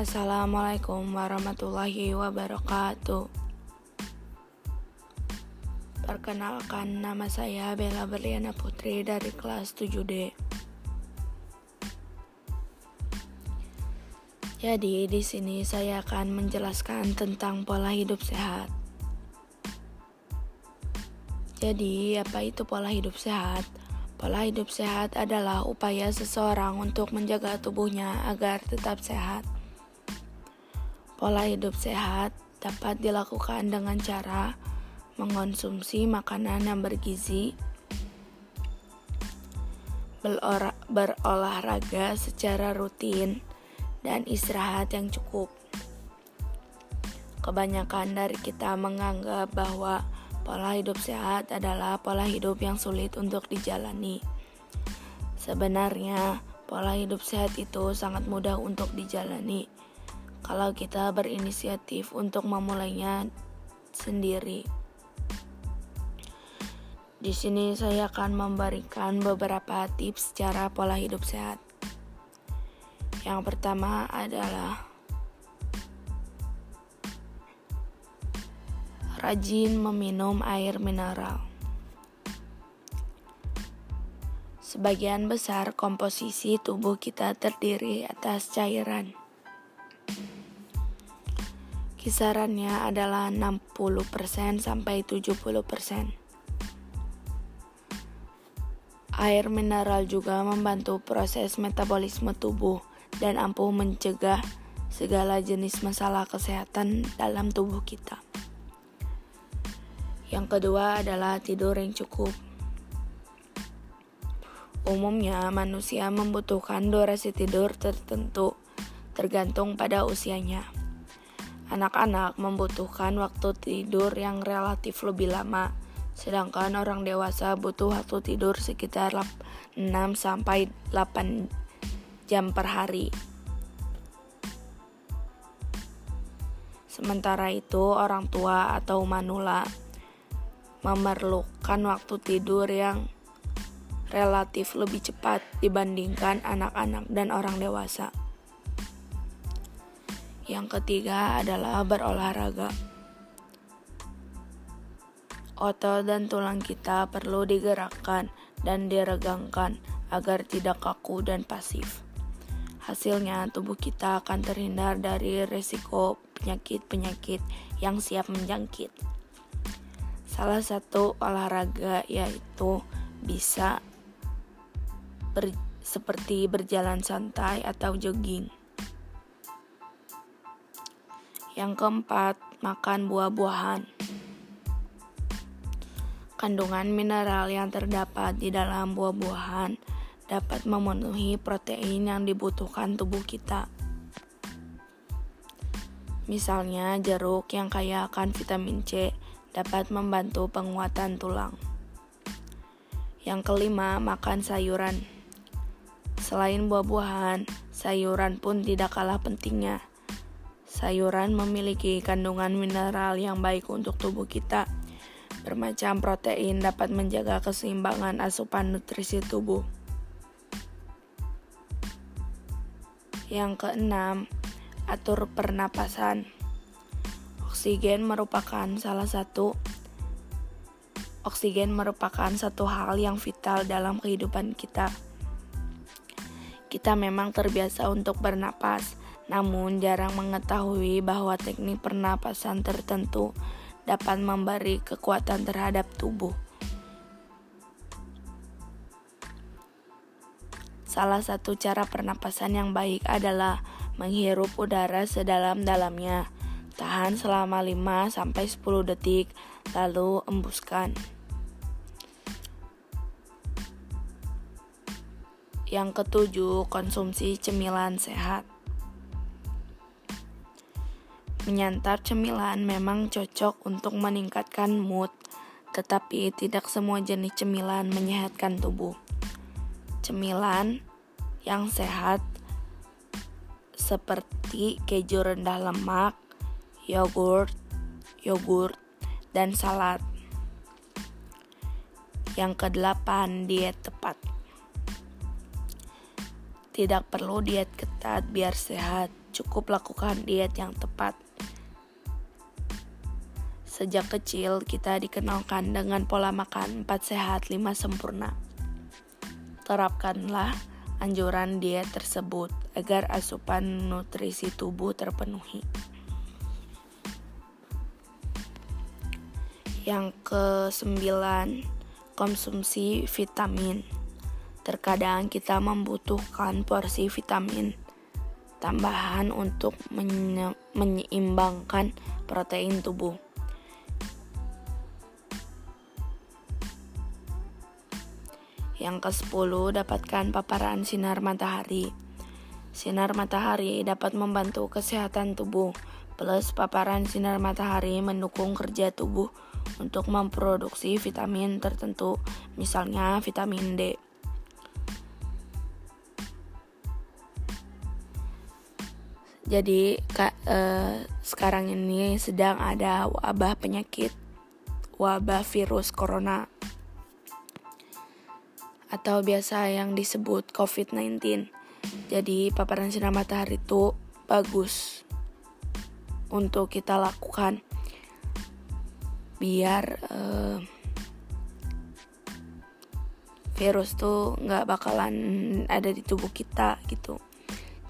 Assalamualaikum warahmatullahi wabarakatuh. Perkenalkan nama saya Bella Berliana Putri dari kelas 7D. Jadi di sini saya akan menjelaskan tentang pola hidup sehat. Jadi, apa itu pola hidup sehat? Pola hidup sehat adalah upaya seseorang untuk menjaga tubuhnya agar tetap sehat. Pola hidup sehat dapat dilakukan dengan cara mengonsumsi makanan yang bergizi, berolahraga secara rutin, dan istirahat yang cukup. Kebanyakan dari kita menganggap bahwa pola hidup sehat adalah pola hidup yang sulit untuk dijalani. Sebenarnya, pola hidup sehat itu sangat mudah untuk dijalani kalau kita berinisiatif untuk memulainya sendiri. Di sini saya akan memberikan beberapa tips cara pola hidup sehat. Yang pertama adalah rajin meminum air mineral. Sebagian besar komposisi tubuh kita terdiri atas cairan. Kisarannya adalah 60% sampai 70%. Air mineral juga membantu proses metabolisme tubuh dan ampuh mencegah segala jenis masalah kesehatan dalam tubuh kita. Yang kedua adalah tidur yang cukup. Umumnya, manusia membutuhkan durasi tidur tertentu, tergantung pada usianya. Anak-anak membutuhkan waktu tidur yang relatif lebih lama, sedangkan orang dewasa butuh waktu tidur sekitar 6 sampai 8 jam per hari. Sementara itu, orang tua atau manula memerlukan waktu tidur yang relatif lebih cepat dibandingkan anak-anak dan orang dewasa. Yang ketiga adalah berolahraga. Otot dan tulang kita perlu digerakkan dan diregangkan agar tidak kaku dan pasif. Hasilnya, tubuh kita akan terhindar dari risiko penyakit-penyakit yang siap menjangkit. Salah satu olahraga yaitu bisa ber, seperti berjalan santai atau jogging. Yang keempat, makan buah-buahan. Kandungan mineral yang terdapat di dalam buah-buahan dapat memenuhi protein yang dibutuhkan tubuh kita. Misalnya, jeruk yang kaya akan vitamin C dapat membantu penguatan tulang. Yang kelima, makan sayuran. Selain buah-buahan, sayuran pun tidak kalah pentingnya. Sayuran memiliki kandungan mineral yang baik untuk tubuh kita. Bermacam protein dapat menjaga keseimbangan asupan nutrisi tubuh. Yang keenam, atur pernapasan. Oksigen merupakan salah satu oksigen merupakan satu hal yang vital dalam kehidupan kita. Kita memang terbiasa untuk bernapas, namun jarang mengetahui bahwa teknik pernapasan tertentu dapat memberi kekuatan terhadap tubuh. Salah satu cara pernapasan yang baik adalah menghirup udara sedalam-dalamnya. Tahan selama 5 sampai 10 detik lalu embuskan. Yang ketujuh, konsumsi cemilan sehat. Menyantap cemilan memang cocok untuk meningkatkan mood, tetapi tidak semua jenis cemilan menyehatkan tubuh. Cemilan yang sehat seperti keju rendah lemak, yogurt, yogurt, dan salad. Yang kedelapan, diet tepat. Tidak perlu diet ketat biar sehat, cukup lakukan diet yang tepat. Sejak kecil kita dikenalkan dengan pola makan 4 sehat 5 sempurna. Terapkanlah anjuran diet tersebut agar asupan nutrisi tubuh terpenuhi. Yang kesembilan, konsumsi vitamin. Terkadang kita membutuhkan porsi vitamin tambahan untuk menye menyeimbangkan protein tubuh. Yang ke-10, dapatkan paparan sinar matahari. Sinar matahari dapat membantu kesehatan tubuh, plus paparan sinar matahari mendukung kerja tubuh untuk memproduksi vitamin tertentu, misalnya vitamin D. Jadi ka, eh, sekarang ini sedang ada wabah penyakit wabah virus corona atau biasa yang disebut COVID-19. Jadi paparan sinar matahari itu bagus untuk kita lakukan biar uh, virus tuh nggak bakalan ada di tubuh kita gitu.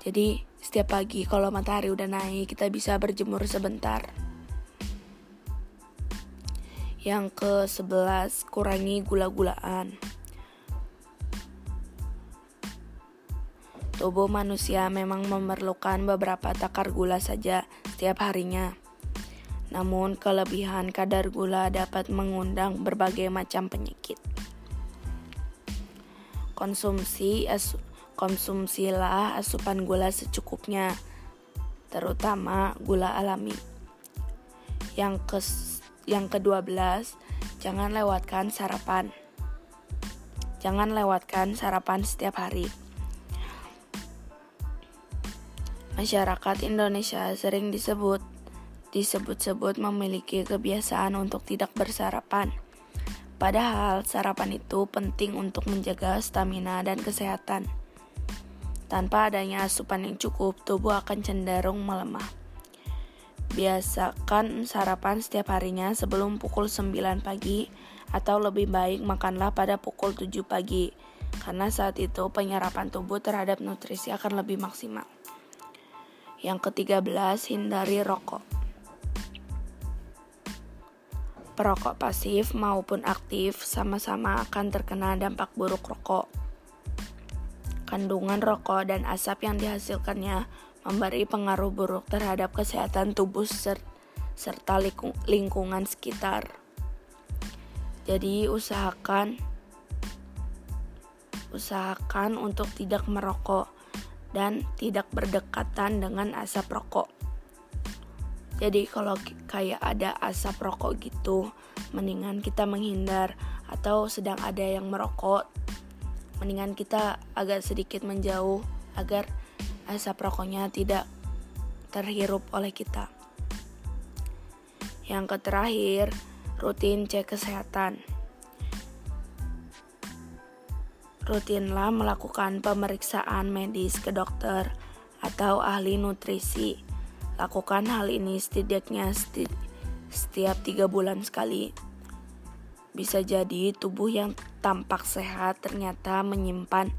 Jadi setiap pagi kalau matahari udah naik kita bisa berjemur sebentar. Yang ke 11 kurangi gula-gulaan. Tubuh manusia memang memerlukan beberapa takar gula saja setiap harinya. Namun, kelebihan kadar gula dapat mengundang berbagai macam penyakit. Konsumsi asu Konsumsilah asupan gula secukupnya, terutama gula alami. Yang ke yang ke-12, jangan lewatkan sarapan. Jangan lewatkan sarapan setiap hari. Masyarakat Indonesia sering disebut disebut-sebut memiliki kebiasaan untuk tidak bersarapan. Padahal sarapan itu penting untuk menjaga stamina dan kesehatan. Tanpa adanya asupan yang cukup, tubuh akan cenderung melemah. Biasakan sarapan setiap harinya sebelum pukul 9 pagi atau lebih baik makanlah pada pukul 7 pagi karena saat itu penyerapan tubuh terhadap nutrisi akan lebih maksimal. Yang ke-13, hindari rokok. Perokok pasif maupun aktif sama-sama akan terkena dampak buruk rokok kandungan rokok dan asap yang dihasilkannya memberi pengaruh buruk terhadap kesehatan tubuh ser serta lingkungan sekitar. Jadi usahakan usahakan untuk tidak merokok dan tidak berdekatan dengan asap rokok. Jadi kalau kayak ada asap rokok gitu, mendingan kita menghindar atau sedang ada yang merokok mendingan kita agak sedikit menjauh agar asap rokoknya tidak terhirup oleh kita. Yang terakhir, rutin cek kesehatan. Rutinlah melakukan pemeriksaan medis ke dokter atau ahli nutrisi. Lakukan hal ini setidaknya setiap tiga bulan sekali. Bisa jadi tubuh yang tampak sehat ternyata menyimpan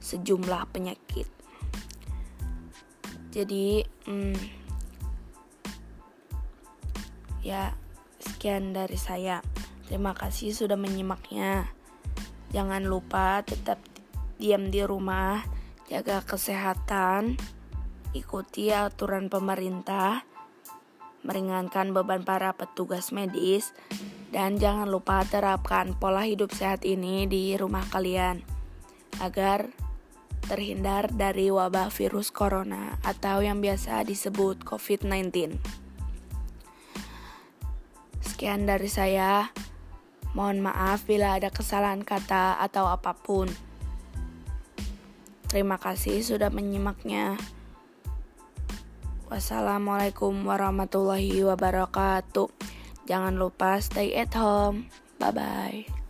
sejumlah penyakit. Jadi, hmm, ya, sekian dari saya. Terima kasih sudah menyimaknya. Jangan lupa tetap diam di rumah, jaga kesehatan, ikuti aturan pemerintah, meringankan beban para petugas medis, dan jangan lupa terapkan pola hidup sehat ini di rumah kalian agar terhindar dari wabah virus corona atau yang biasa disebut COVID-19. Sekian dari saya. Mohon maaf bila ada kesalahan kata atau apa pun. Terima kasih sudah menyimaknya. Wassalamualaikum warahmatullahi wabarakatuh. Jangan lupa stay at home. Bye bye.